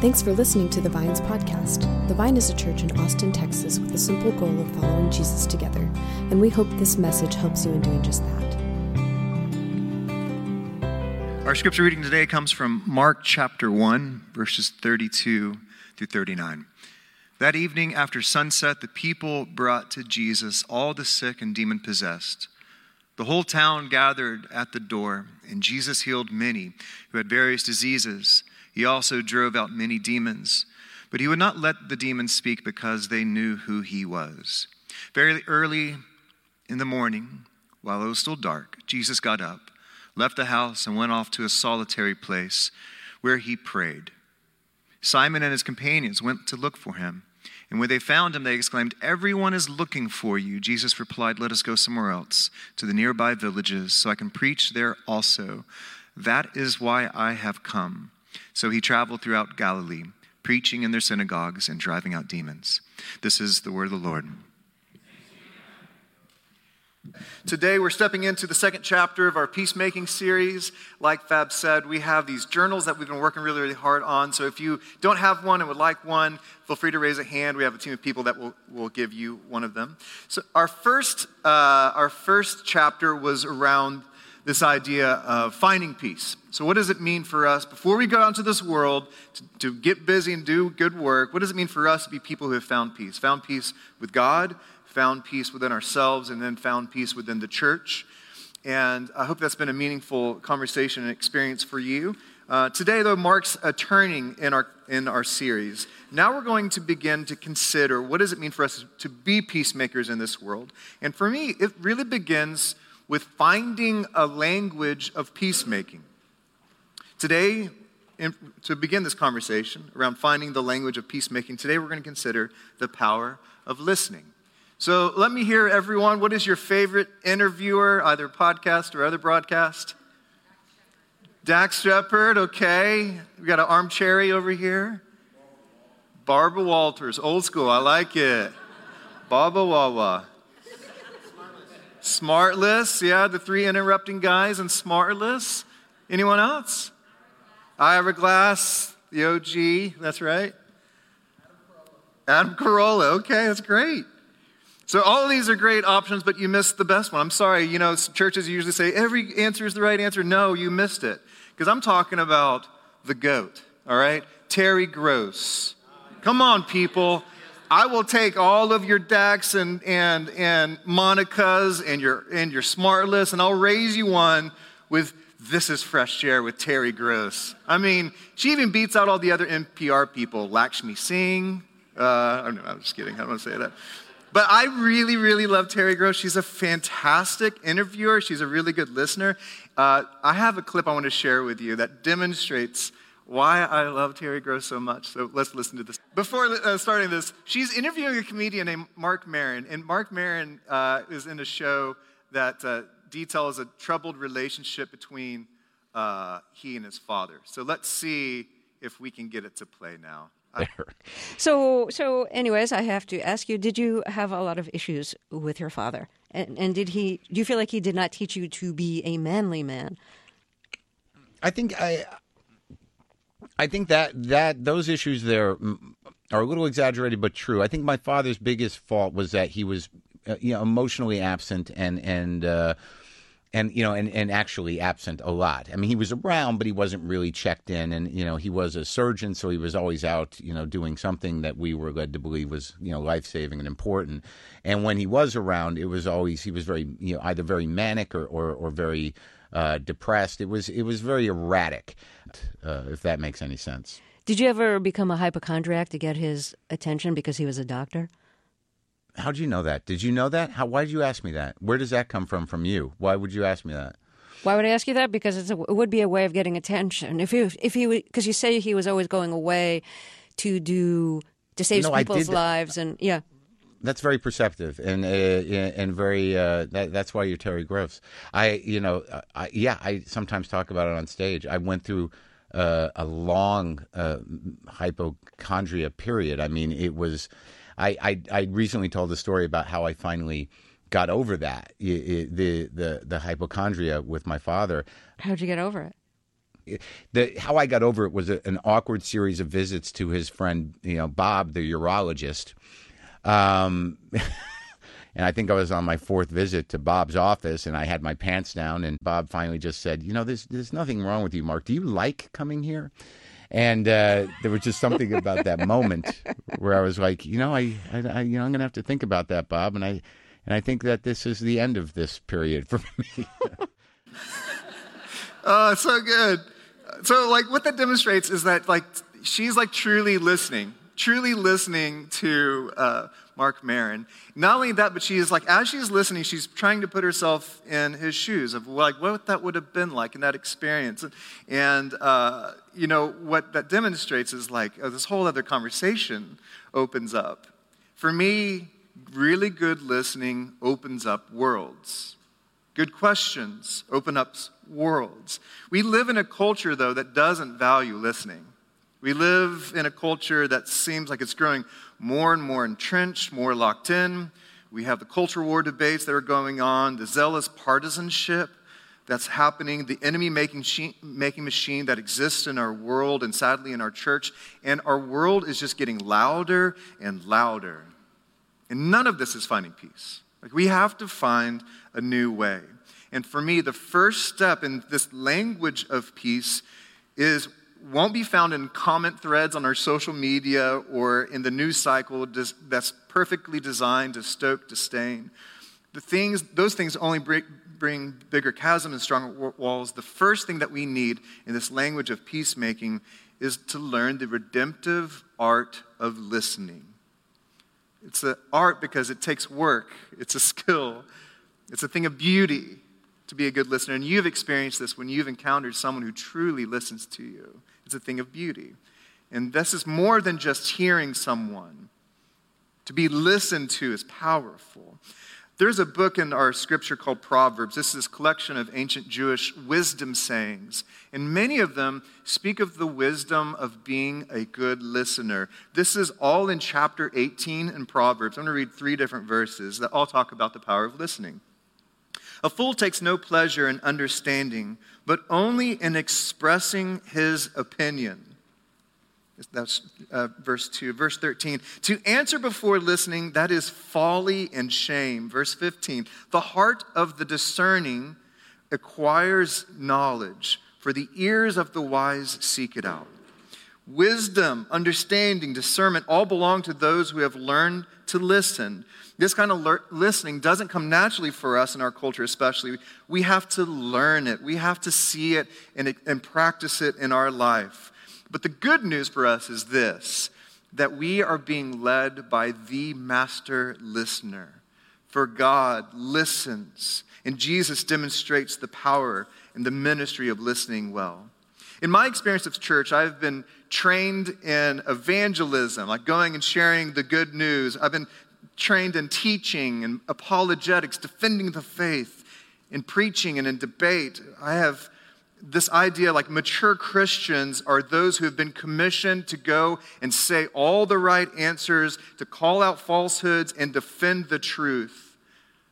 Thanks for listening to the Vines podcast. The Vine is a church in Austin, Texas, with the simple goal of following Jesus together, and we hope this message helps you in doing just that. Our scripture reading today comes from Mark chapter 1, verses 32 through 39. That evening after sunset, the people brought to Jesus all the sick and demon possessed. The whole town gathered at the door, and Jesus healed many who had various diseases he also drove out many demons, but he would not let the demons speak because they knew who he was. Very early in the morning, while it was still dark, Jesus got up, left the house, and went off to a solitary place where he prayed. Simon and his companions went to look for him. And when they found him, they exclaimed, Everyone is looking for you. Jesus replied, Let us go somewhere else, to the nearby villages, so I can preach there also. That is why I have come. So he traveled throughout Galilee, preaching in their synagogues and driving out demons. This is the word of the Lord. Today, we're stepping into the second chapter of our peacemaking series. Like Fab said, we have these journals that we've been working really, really hard on. So if you don't have one and would like one, feel free to raise a hand. We have a team of people that will, will give you one of them. So our first, uh, our first chapter was around this idea of finding peace. So, what does it mean for us before we go out into this world to, to, get busy and do good work? What does it mean for us to be people who have found peace? Found peace with God, found peace within ourselves, and then found peace within the church. And I hope that's been a meaningful conversation and experience for you. Uh, today, though, marks a turning in our, in our series. Now we're going to begin to consider what does it mean for us to be peacemakers in this world. And for me, it really begins with finding a language of peacemaking. Today, in, to begin this conversation around finding the language of peacemaking, today we're going to consider the power of listening. So let me hear everyone. What is your favorite interviewer, either podcast or other broadcast? Dax Shepard, okay. We got an armchair over here. Barbara Walters, old school, I like it. Baba Wawa. Smartless, yeah, the three interrupting guys and Smartless. Anyone else? Glass, the OG, that's right. Adam Carolla, okay, that's great. So all these are great options, but you missed the best one. I'm sorry, you know, churches usually say every answer is the right answer. No, you missed it. Because I'm talking about the GOAT, all right? Terry Gross. Come on, people. I will take all of your Dax and, and, and Monica's and your, and your Smartless, and I'll raise you one with This is Fresh Air with Terry Gross. I mean, she even beats out all the other NPR people, Lakshmi Singh. Uh, I'm, I'm just kidding, I don't want to say that. But I really, really love Terry Gross. She's a fantastic interviewer. She's a really good listener. Uh, I have a clip I want to share with you that demonstrates why I love Terry Gross so much. So let's listen to this. Before uh, starting this, she's interviewing a comedian named Marc Maron. And Marc Maron uh, is in a show that uh, details a troubled relationship between uh, he and his father. So let's see if we can get it to play now. There. So, so, anyways, I have to ask you: Did you have a lot of issues with your father, and, and did he? Do you feel like he did not teach you to be a manly man? I think I, I think that that those issues there are a little exaggerated, but true. I think my father's biggest fault was that he was, uh, you know, emotionally absent and and uh, and you know and, and actually absent a lot. I mean, he was around, but he wasn't really checked in. And you know, he was a surgeon, so he was always out, you know, doing something that we were led to believe was you know life saving and important. And when he was around, it was always he was very you know either very manic or or, or very uh, depressed. It was it was very erratic, uh, if that makes any sense. Did you ever become a hypochondriac to get his attention because he was a doctor? How do you know that? Did you know that? How? Why did you ask me that? Where does that come from? From you? Why would you ask me that? Why would I ask you that? Because a, it would be a way of getting attention. If he, if he, because you say he was always going away to do to save No, people's lives, and yeah. That's very perceptive and uh, and very. Uh, that, that's why you're Terry Gross. I, you know, I, yeah, I sometimes talk about it on stage. I went through uh, a long uh, hypochondria period. I mean, it was. I, I I recently told a story about how I finally got over that I- I- the the the hypochondria with my father. How'd you get over it? the how I got over it was a, an awkward series of visits to his friend, you know, Bob, the urologist. Um, and I think I was on my fourth visit to Bob's office, and I had my pants down, and Bob finally just said, "You know, there's there's nothing wrong with you, Marc. Do you like coming here?" And uh, there was just something about that moment where I was like, you know, I, I, I you know, I'm going to have to think about that, Bob, and I, and I think that this is the end of this period for me. Oh, so good. So, like, what that demonstrates is that, like, she's like truly listening, truly listening to uh, Marc Maron. Not only that, but she is like, as she's listening, she's trying to put herself in his shoes of like what that would have been like in that experience. And, uh, you know, what that demonstrates is like uh, this whole other conversation opens up. For me, really good listening opens up worlds. Good questions open up worlds. We live in a culture, though, that doesn't value listening. We live in a culture that seems like it's growing more and more entrenched, more locked in. We have the culture war debates that are going on, the zealous partisanship that's happening, the enemy making, making machine that exists in our world and sadly in our church. And our world is just getting louder and louder. And none of this is finding peace. Like we have to find a new way. And for me, the first step in this language of peace is won't be found in comment threads on our social media or in the news cycle that's perfectly designed to stoke disdain. The things, those things only bring, bigger chasms and stronger walls. The first thing that we need in this language of peacemaking is to learn the redemptive art of listening. It's an art because it takes work, it's a skill, it's a thing of beauty to be a good listener. And you've experienced this when you've encountered someone who truly listens to you. It's a thing of beauty. And this is more than just hearing someone. To be listened to is powerful. There's a book in our scripture called Proverbs. This is a collection of ancient Jewish wisdom sayings. And many of them speak of the wisdom of being a good listener. This is all in chapter 18 in Proverbs. I'm going to read three different verses that all talk about the power of listening. A fool takes no pleasure in understanding, but only in expressing his opinion. That's uh, verse 2. Verse 13. To answer before listening, that is folly and shame. Verse 15. The heart of the discerning acquires knowledge, for the ears of the wise seek it out. Wisdom, understanding, discernment all belong to those who have learned to listen. This kind of listening doesn't come naturally for us in our culture, especially. We have to learn it, we have to see it and, and practice it in our life. But the good news for us is this that we are being led by the master listener. For God listens, and Jesus demonstrates the power and the ministry of listening well. In my experience of church, I've been trained in evangelism, like going and sharing the good news. I've been trained in teaching and apologetics, defending the faith, in preaching and in debate. I have this idea like mature Christians are those who have been commissioned to go and say all the right answers, to call out falsehoods, and defend the truth.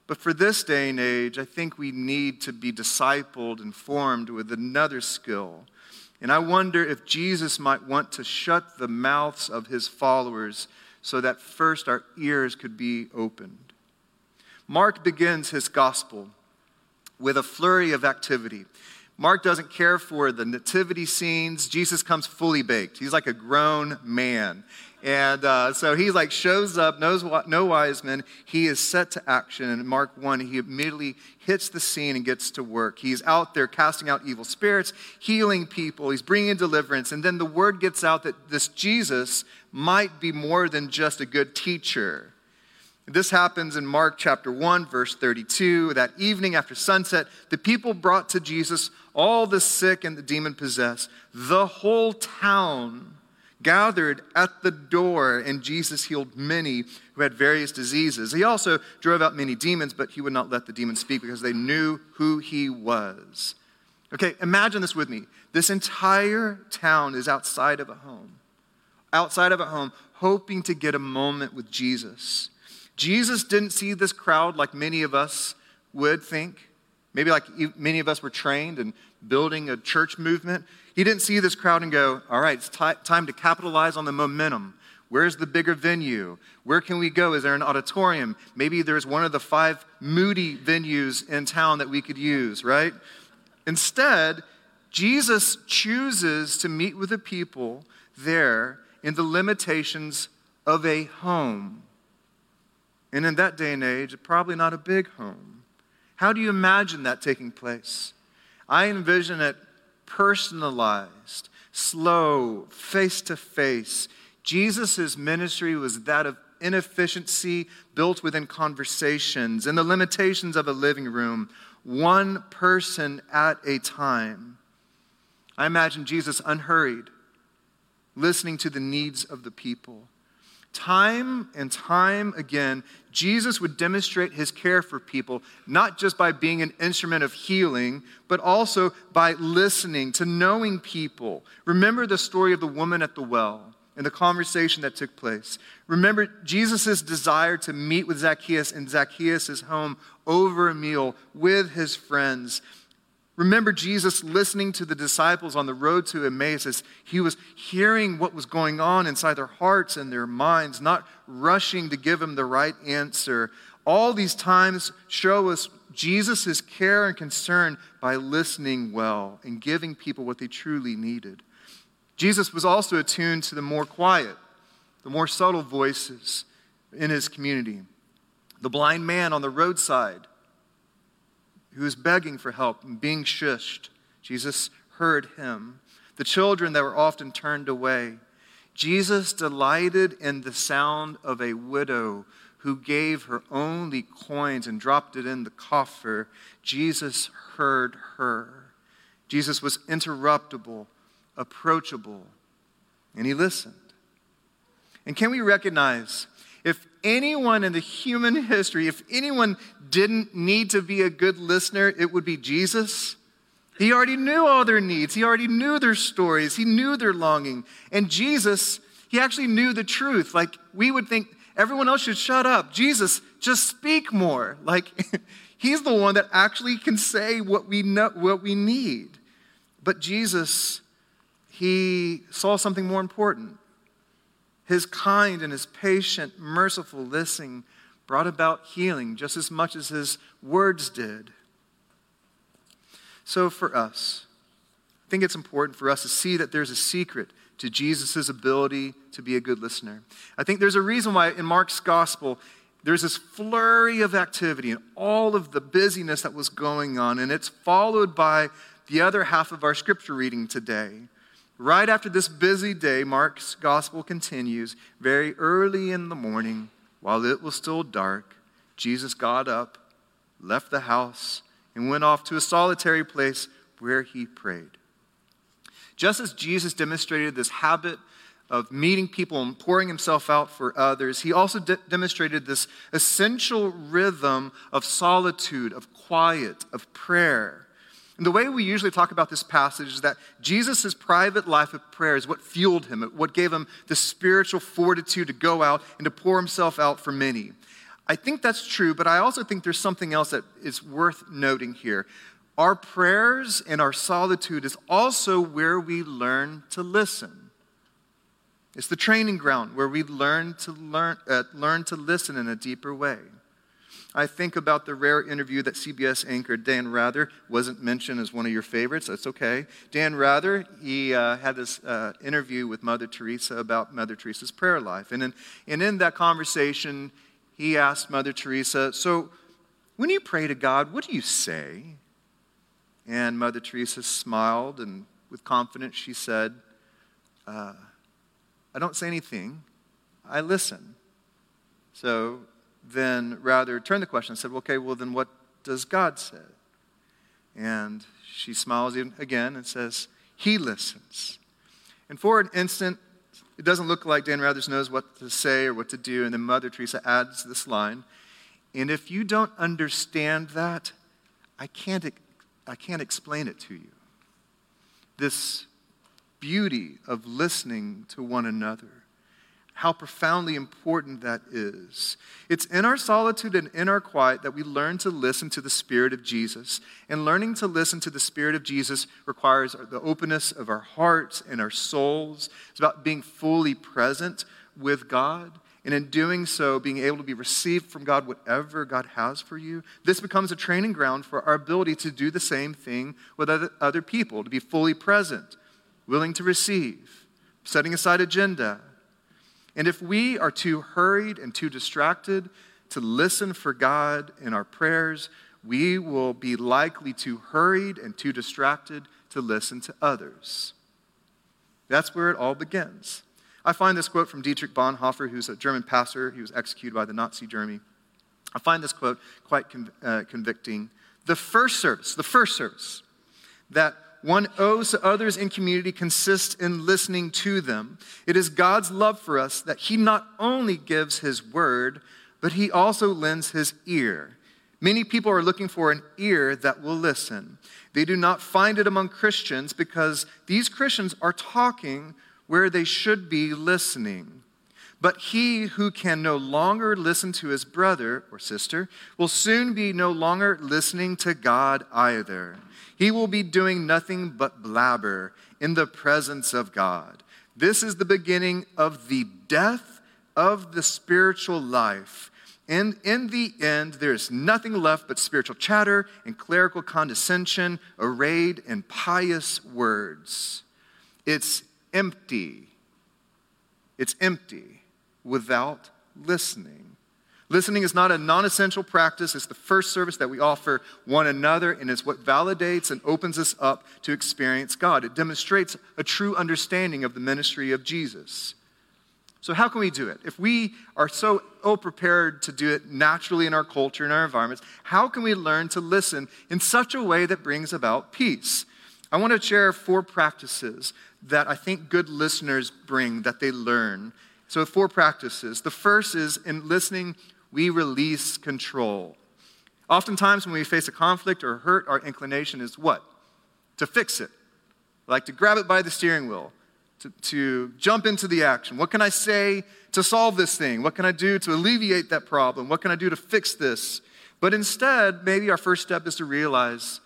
But for this day and age, I think we need to be discipled and formed with another skill. And I wonder if Jesus might want to shut the mouths of his followers so that first our ears could be opened. Mark begins his gospel with a flurry of activity. Mark doesn't care for the nativity scenes. Jesus comes fully baked. He's like a grown man. And uh, so he like shows up, knows what, no wise men. He is set to action. And Mark 1, he immediately hits the scene and gets to work. He's out there casting out evil spirits, healing people. He's bringing deliverance. And then the word gets out that this Jesus might be more than just a good teacher. This happens in Mark chapter 1, verse 32. That evening after sunset, the people brought to Jesus all the sick and the demon possessed. The whole town gathered at the door, and Jesus healed many who had various diseases. He also drove out many demons, but he would not let the demons speak because they knew who he was. Okay, imagine this with me. This entire town is outside of a home, outside of a home, hoping to get a moment with Jesus. Jesus didn't see this crowd like many of us would think. Maybe like many of us were trained in building a church movement. He didn't see this crowd and go, All right, it's t- time to capitalize on the momentum. Where's the bigger venue? Where can we go? Is there an auditorium? Maybe there's one of the five Moody venues in town that we could use, right? Instead, Jesus chooses to meet with the people there in the limitations of a home. And in that day and age, probably not a big home. How do you imagine that taking place? I envision it personalized, slow, face to face. Jesus' ministry was that of inefficiency built within conversations and the limitations of a living room, one person at a time. I imagine Jesus unhurried, listening to the needs of the people. Time and time again, Jesus would demonstrate his care for people, not just by being an instrument of healing, but also by listening, to knowing people. Remember the story of the woman at the well and the conversation that took place. Remember Jesus' desire to meet with Zacchaeus in Zacchaeus' home over a meal with his friends. Remember Jesus listening to the disciples on the road to Emmaus he was hearing what was going on inside their hearts and their minds, not rushing to give them the right answer. All these times show us Jesus' care and concern by listening well and giving people what they truly needed. Jesus was also attuned to the more quiet, the more subtle voices in his community. The blind man on the roadside who was begging for help and being shushed. Jesus heard him. The children that were often turned away. Jesus delighted in the sound of a widow who gave her only coins and dropped it in the coffer. Jesus heard her. Jesus was interruptible, approachable, and he listened. And can we recognize if anyone in the human history, if anyone didn't need to be a good listener, it would be Jesus. He already knew all their needs, he already knew their stories, he knew their longing. And Jesus, he actually knew the truth. Like we would think everyone else should shut up. Jesus, just speak more. Like he's the one that actually can say what we know what we need. But Jesus, he saw something more important. His kind and his patient, merciful listening brought about healing just as much as his words did. So, for us, I think it's important for us to see that there's a secret to Jesus' ability to be a good listener. I think there's a reason why in Mark's gospel, there's this flurry of activity and all of the busyness that was going on, and it's followed by the other half of our scripture reading today. Right after this busy day, Mark's gospel continues. Very early in the morning, while it was still dark, Jesus got up, left the house, and went off to a solitary place where he prayed. Just as Jesus demonstrated this habit of meeting people and pouring himself out for others, he also de- demonstrated this essential rhythm of solitude, of quiet, of prayer. And the way we usually talk about this passage is that Jesus' private life of prayer is what fueled him, what gave him the spiritual fortitude to go out and to pour himself out for many. I think that's true, but I also think there's something else that is worth noting here. Our prayers and our solitude is also where we learn to listen. It's the training ground where we learn to learn, uh, learn to listen in a deeper way. I think about the rare interview that CBS anchor Dan Rather wasn't mentioned as one of your favorites. That's okay. Dan Rather, he uh, had this uh, interview with Mother Teresa about Mother Teresa's prayer life. And in, and in that conversation, he asked Mother Teresa, So when you pray to God, what do you say? And Mother Teresa smiled and with confidence she said, uh, I don't say anything, I listen. So Dan Rather turned the question and said, okay, well, then what does God say? And she smiles again and says, He listens. And for an instant, it doesn't look like Dan Rathers knows what to say or what to do. And then Mother Teresa adds this line And if you don't understand that, I can't, I can't explain it to you. This beauty of listening to one another. How profoundly important that is. It's in our solitude and in our quiet that we learn to listen to the Spirit of Jesus. And learning to listen to the Spirit of Jesus requires the openness of our hearts and our souls. It's about being fully present with God. And in doing so, being able to be received from God whatever God has for you, this becomes a training ground for our ability to do the same thing with other, people, to be fully present, willing to receive, setting aside agenda. And if we are too hurried and too distracted to listen for God in our prayers, we will be likely too hurried and too distracted to listen to others. That's where it all begins. I find this quote from Dietrich Bonhoeffer, who's a German pastor. He was executed by the Nazi Germany. I find this quote quite con- uh, convicting. The first service, the first service that one owes to others in community consists in listening to them. It is God's love for us that He not only gives His word, but He also lends His ear. Many people are looking for an ear that will listen. They do not find it among Christians because these Christians are talking where they should be listening. But he who can no longer listen to his brother or sister will soon be no longer listening to God either. He will be doing nothing but blabber in the presence of God. This is the beginning of the death of the spiritual life. And in the end, there is nothing left but spiritual chatter and clerical condescension arrayed in pious words. It's empty. It's empty without listening. Listening is not a non essential practice. It's the first service that we offer one another, and it's what validates and opens us up to experience God. It demonstrates a true understanding of the ministry of Jesus. So, how can we do it? If we are so ill prepared to do it naturally in our culture, in our environments, how can we learn to listen in such a way that brings about peace? I want to share four practices that I think good listeners bring, that they learn. So, four practices. The first is in listening, we release control. Oftentimes, when we face a conflict or hurt, our inclination is what? To fix it. Like to grab it by the steering wheel, to, to jump into the action. What can I say to solve this thing? What can I do to alleviate that problem? What can I do to fix this? But instead, maybe our first step is to realize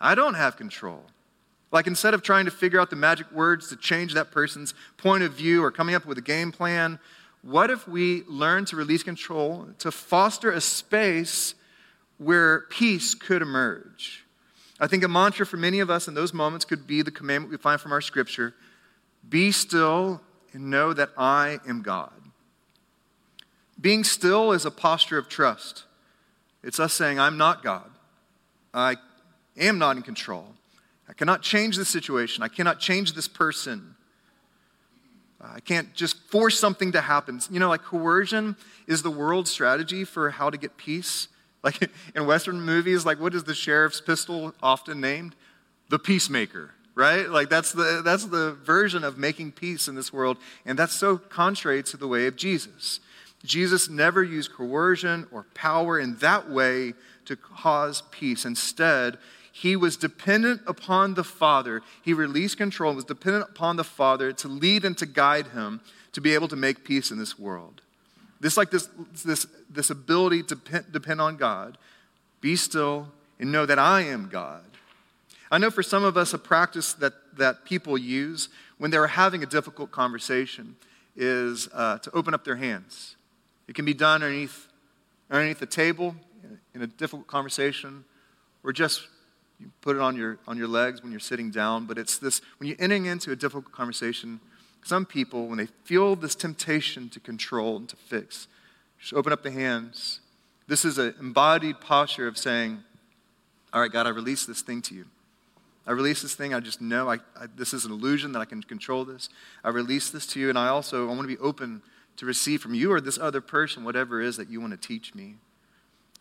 I don't have control. Like instead of trying to figure out the magic words to change that person's point of view or coming up with a game plan, what if we learn to release control, to foster a space where peace could emerge? I think a mantra for many of us in those moments could be the commandment we find from our scripture be still and know that I am God. Being still is a posture of trust. It's us saying, I'm not God. I am not in control. I cannot change the situation. I cannot change this person. I can't just force something to happen. You know, like coercion is the world's strategy for how to get peace. Like in Western movies, like what is the sheriff's pistol often named? The peacemaker, right? Like that's the, that's the version of making peace in this world. And that's so contrary to the way of Jesus. Jesus never used coercion or power in that way to cause peace. Instead, he was dependent upon the Father. He released control and was dependent upon the Father to lead and to guide him to be able to make peace in this world. This, like this, this, this ability to depend on God, be still and know that I am God. I know for some of us, a practice that, that people use when they're having a difficult conversation is uh, to open up their hands. It can be done underneath, underneath the table in a difficult conversation, or just you put it on your, on your legs when you're sitting down, but it's this when you're entering into a difficult conversation, some people, when they feel this temptation to control and to fix, just open up the hands. This is an embodied posture of saying, All right, God, I release this thing to you. I release this thing. I just know I, I, this is an illusion that I can control this. I release this to you, and I also I want to be open to receive from you or this other person whatever it is that you want to teach me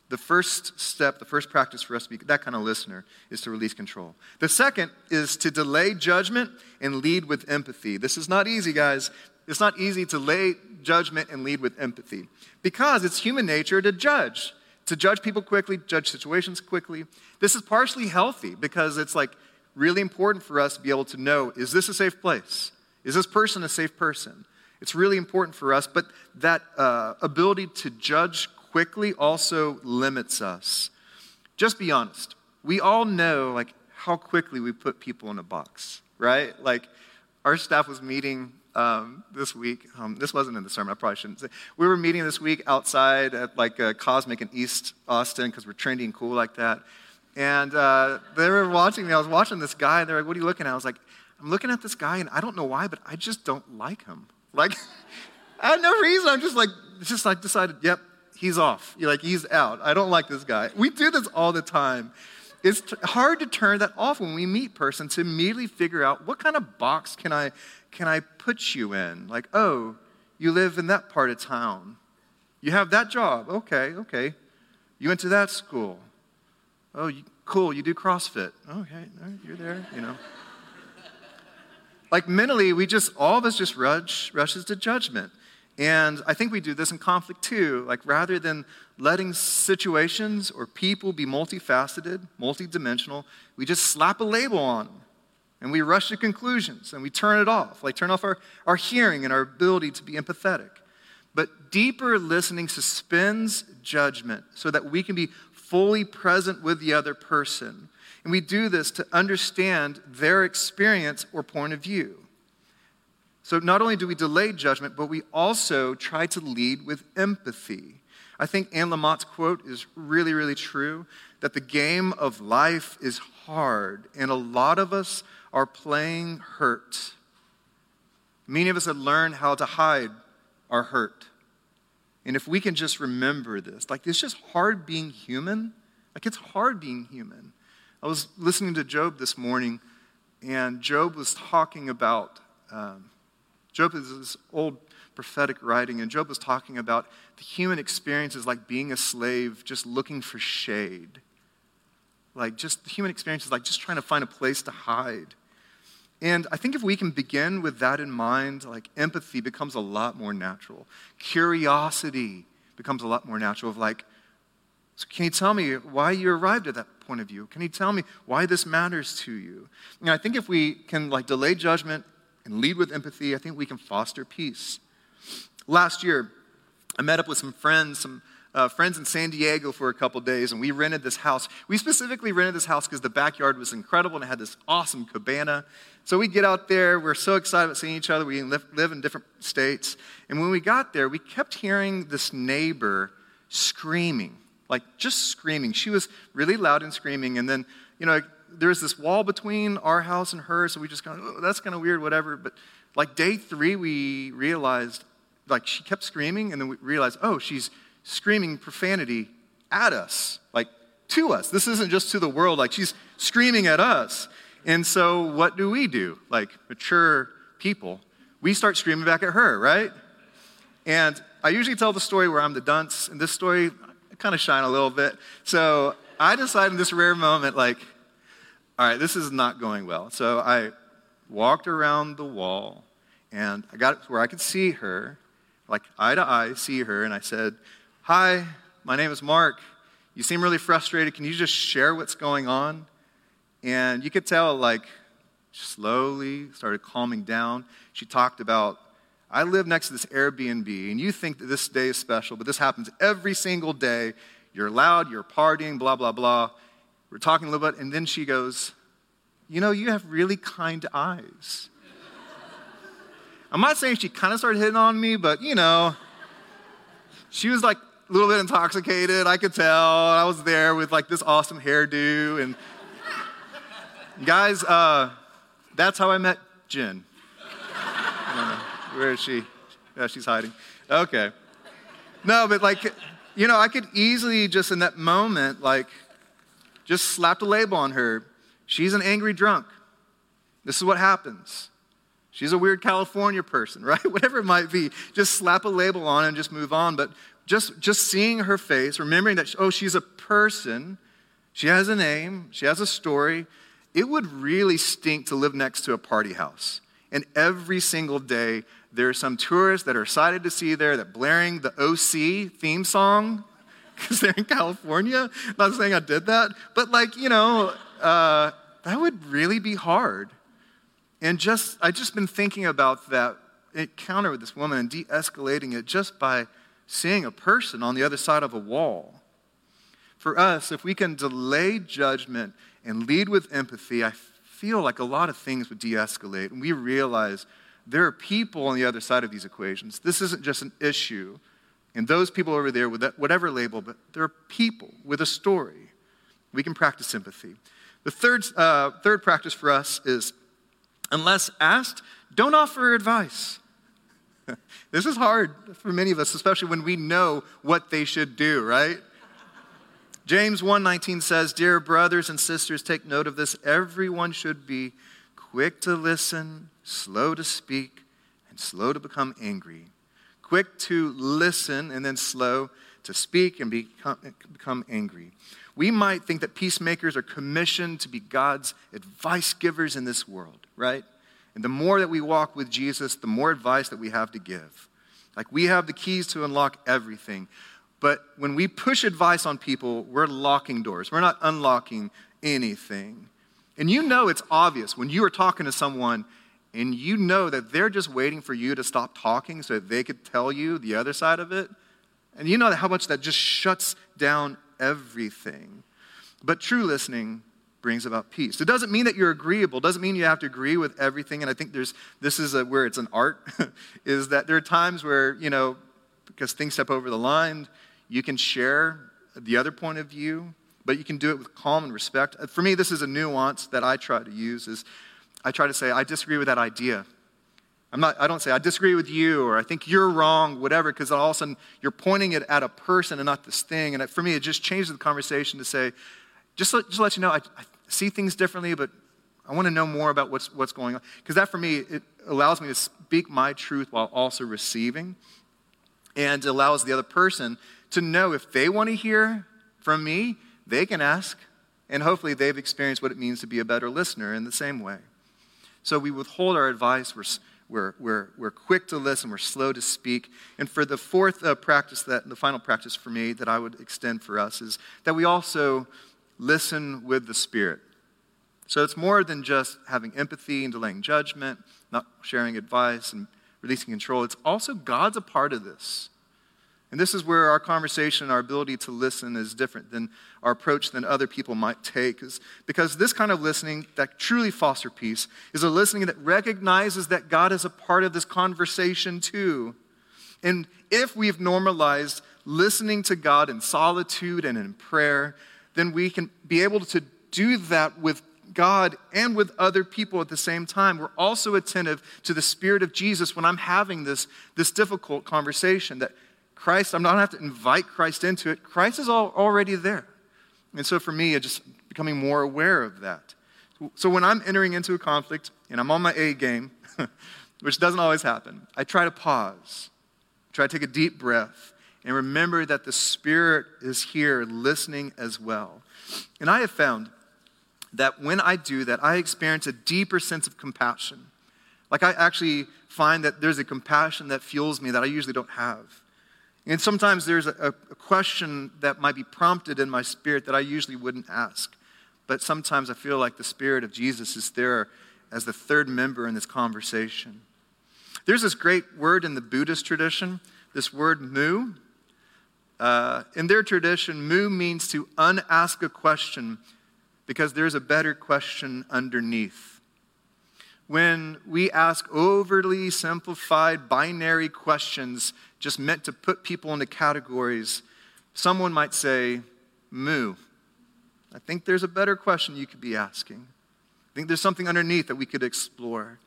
the first step, the first practice for us to be that kind of listener is to release control. The second is to delay judgment and lead with empathy. This is not easy, guys. It's not easy to lay judgment and lead with empathy because it's human nature to judge, to judge people quickly, judge situations quickly. This is partially healthy because it's like really important for us to be able to know is this a safe place? Is this person a safe person? It's really important for us, but that uh, ability to judge quickly also limits us. Just be honest. We all know like how quickly we put people in a box, right? Like our staff was meeting um, this week. Um, this wasn't in the sermon. I probably shouldn't say. We were meeting this week outside at like Cosmic in East Austin because we're trendy and cool like that. And uh, they were watching me. I was watching this guy, and they're like, "What are you looking at?" I was like, "I'm looking at this guy, and I don't know why, but I just don't like him. Like, I had no reason. I'm just like, just like decided, yep, he's off. You're like, he's out. I don't like this guy. We do this all the time. It's t- hard to turn that off when we meet person to immediately figure out what kind of box can I can I put you in? Like, oh, you live in that part of town. You have that job. Okay, okay. You went to that school. Oh, you, cool. You do CrossFit. Okay, you're there. You know. like mentally, we just all of us just rush rushes to judgment. And I think we do this in conflict too. Like rather than letting situations or people be multifaceted, multidimensional, we just slap a label on them and we rush to conclusions and we turn it off, like turn off our, our hearing and our ability to be empathetic. But deeper listening suspends judgment so that we can be fully present with the other person. And we do this to understand their experience or point of view. So not only do we delay judgment, but we also try to lead with empathy. I think Anne Lamott's quote is really, really true that the game of life is hard, and a lot of us are playing hurt. Many of us have learned how to hide our hurt. And if we can just remember this, like it's just hard being human. Like it's hard being human. I was listening to Job this morning, and Job was talking about um, Job is this old prophetic writing, and Job was talking about the human experience is like being a slave, just looking for shade. Like, just the human experience is like just trying to find a place to hide. And I think if we can begin with that in mind, like empathy becomes a lot more natural. Curiosity becomes a lot more natural of like, so can you tell me why you arrived at that point of view? Can you tell me why this matters to you? And I think if we can like delay judgment lead with empathy, I think we can foster peace. Last year, I met up with some friends, some uh, friends in San Diego for a couple days, and we rented this house. We specifically rented this house because the backyard was incredible and it had this awesome cabana. So we get out there, we're so excited about seeing each other. We live, live in different states. And when we got there, we kept hearing this neighbor screaming, like just screaming. She was really loud and screaming, and then, you know, there's this wall between our house and hers, so we just kind of, oh, that's kind of weird, whatever. But like day three, we realized, like she kept screaming, and then we realized, oh, she's screaming profanity at us, like to us. This isn't just to the world, like she's screaming at us. And so what do we do? Like mature people, we start screaming back at her, right? And I usually tell the story where I'm the dunce, and this story, kind of shine a little bit. So I decided in this rare moment, like, all right, this is not going well. So I walked around the wall and I got where I could see her, like eye to eye, see her, and I said, Hi, my name is Mark. You seem really frustrated. Can you just share what's going on? And you could tell, like, slowly started calming down. She talked about, I live next to this Airbnb, and you think that this day is special, but this happens every single day. You're loud, you're partying, blah, blah, blah. We're talking a little bit, and then she goes, You know, you have really kind eyes. I'm not saying she kind of started hitting on me, but you know, she was like a little bit intoxicated. I could tell. I was there with like this awesome hairdo. And guys, uh, that's how I met Jen. Where is she? Yeah, she's hiding. Okay. No, but like, you know, I could easily just in that moment, like, just slapped a label on her. She's an angry drunk. This is what happens. She's a weird California person, right? Whatever it might be. Just slap a label on and just move on. But just, just seeing her face, remembering that, oh, she's a person, she has a name, she has a story, it would really stink to live next to a party house. And every single day, there are some tourists that are excited to see there that blaring the OC theme song because they're in California. Not saying I did that, but like, you know, uh, that would really be hard. And just, I just been thinking about that encounter with this woman and de escalating it just by seeing a person on the other side of a wall. For us, if we can delay judgment and lead with empathy, I feel like a lot of things would de escalate. And we realize there are people on the other side of these equations. This isn't just an issue. And those people over there with whatever label, but there are people with a story. We can practice sympathy. The third, uh, third practice for us is unless asked, don't offer advice. this is hard for many of us, especially when we know what they should do, right? James 1:19 says, "Dear brothers and sisters, take note of this. Everyone should be quick to listen, slow to speak, and slow to become angry. Quick to listen and then slow to speak and become, become angry." We might think that peacemakers are commissioned to be God's advice givers in this world, right? And the more that we walk with Jesus, the more advice that we have to give. Like we have the keys to unlock everything. But when we push advice on people, we're locking doors. We're not unlocking anything. And you know it's obvious when you are talking to someone and you know that they're just waiting for you to stop talking so that they could tell you the other side of it. And you know how much that just shuts down everything. But true listening brings about peace. It doesn't mean that you're agreeable. It doesn't mean you have to agree with everything. And I think there's this is a, where it's an art, is that there are times where you know because things step over the line, you can share the other point of view, but you can do it with calm and respect. Uh, for me, this is a nuance that I try to use is I try to say, I disagree with that idea. I'm not, I don't say, I disagree with you or I think you're wrong, whatever, because all of a sudden you're pointing it at a person and not this thing. And for me, it just changes the conversation to say, just, let, just let you know, I, I see things differently, but I want to know more about what's, what's going on. Because that for me, it allows me to speak my truth while also receiving and allows the other person to know if they want to hear from me, they can ask, and hopefully they've experienced what it means to be a better listener in the same way. So we withhold our advice, we're, we're, we're, we're quick to listen, we're slow to speak. And for the fourth uh, practice, that the final practice for me that I would extend for us is that we also listen with the Spirit. So it's more than just having empathy and delaying judgment, not sharing advice and releasing control. It's also God's a part of this. And this is where our conversation, our ability to listen is different than our approach than other people might take. Is because this kind of listening that truly fosters peace is a listening that recognizes that God is a part of this conversation too. And if we've normalized listening to God in solitude and in prayer, then we can be able to do that with God and with other people at the same time. We're also attentive to the Spirit of Jesus when I'm having this, this difficult conversation that Christ, I'm not to have to invite Christ into it. Christ is all, already there. And so for me, it's just becoming more aware of that. So when I'm entering into a conflict and I'm on my A game, which doesn't always happen, I try to pause, try to take a deep breath, and remember that the Spirit is here listening as well. And I have found that when I do that, I experience a deeper sense of compassion. Like I actually find that there's a compassion that fuels me that I usually don't have. And sometimes there's a, a, question that might be prompted in my spirit that I usually wouldn't ask. But sometimes I feel like the Spirit of Jesus is there as the third member in this conversation. There's this great word in the Buddhist tradition, this word mu. Uh, in their tradition, mu means to unask a question because there's a better question underneath when we ask overly simplified binary questions just meant to put people into categories, someone might say, Mu. I think there's a better question you could be asking. I think there's something underneath that we could explore.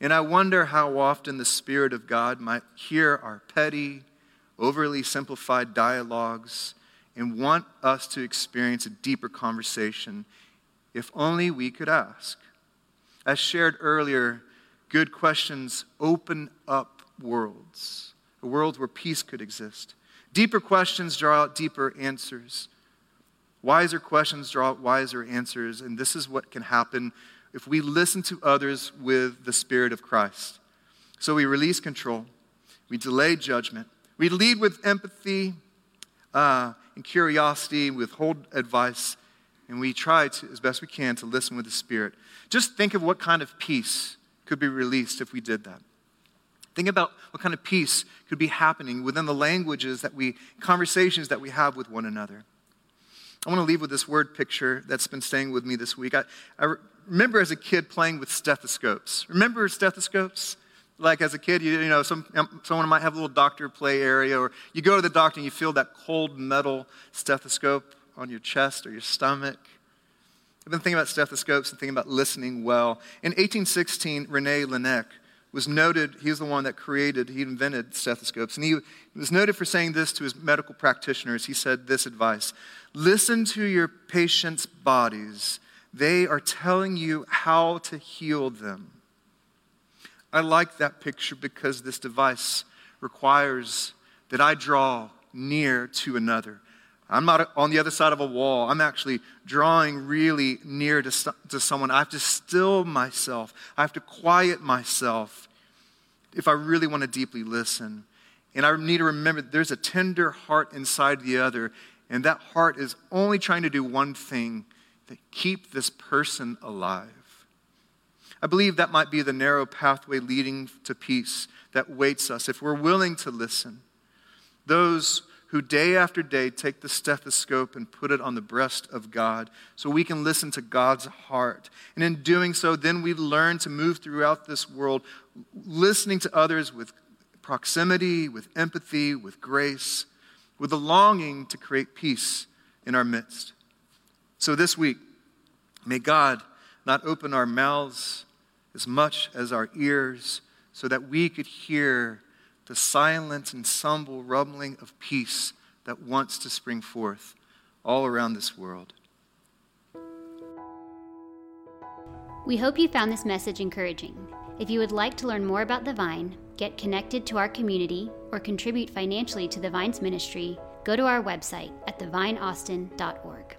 And I wonder how often the Spirit of God might hear our petty, overly simplified dialogues and want us to experience a deeper conversation if only we could ask. As shared earlier, good questions open up worlds, a world where peace could exist. Deeper questions draw out deeper answers. Wiser questions draw out wiser answers. And this is what can happen if we listen to others with the Spirit of Christ. So we release control, we delay judgment, we lead with empathy uh, and curiosity, withhold advice, and we try to, as best we can, to listen with the Spirit. Just think of what kind of peace could be released if we did that. Think about what kind of peace could be happening within the languages that we, conversations that we have with one another. I want to leave with this word picture that's been staying with me this week. I, I remember as a kid playing with stethoscopes. Remember stethoscopes? Like as a kid, you, you know, some, um, someone might have a little doctor play area, or you go to the doctor and you feel that cold metal stethoscope on your chest or your stomach. I've been thinking about stethoscopes and thinking about listening well. In 1816, Rene Laennec was noted, he was the one that created, he invented stethoscopes. And he was noted for saying this to his medical practitioners. He said this advice Listen to your patients' bodies, they are telling you how to heal them. I like that picture because this device requires that I draw near to another. I'm not on the other side of a wall. I'm actually drawing really near to, to someone. I have to still myself. I have to quiet myself if I really want to deeply listen. And I need to remember there's a tender heart inside the other, and that heart is only trying to do one thing to keep this person alive. I believe that might be the narrow pathway leading to peace that waits us if we're willing to listen. Those who day after day take the stethoscope and put it on the breast of God so we can listen to God's heart. And in doing so, then we learn to move throughout this world, listening to others with proximity, with empathy, with grace, with a longing to create peace in our midst. So this week, may God not open our mouths as much as our ears so that we could hear the silent and stumble rumbling of peace that wants to spring forth all around this world. We hope you found this message encouraging. If you would like to learn more about the Vine, get connected to our community, or contribute financially to the Vine's ministry, go to our website at thevineaustin.org.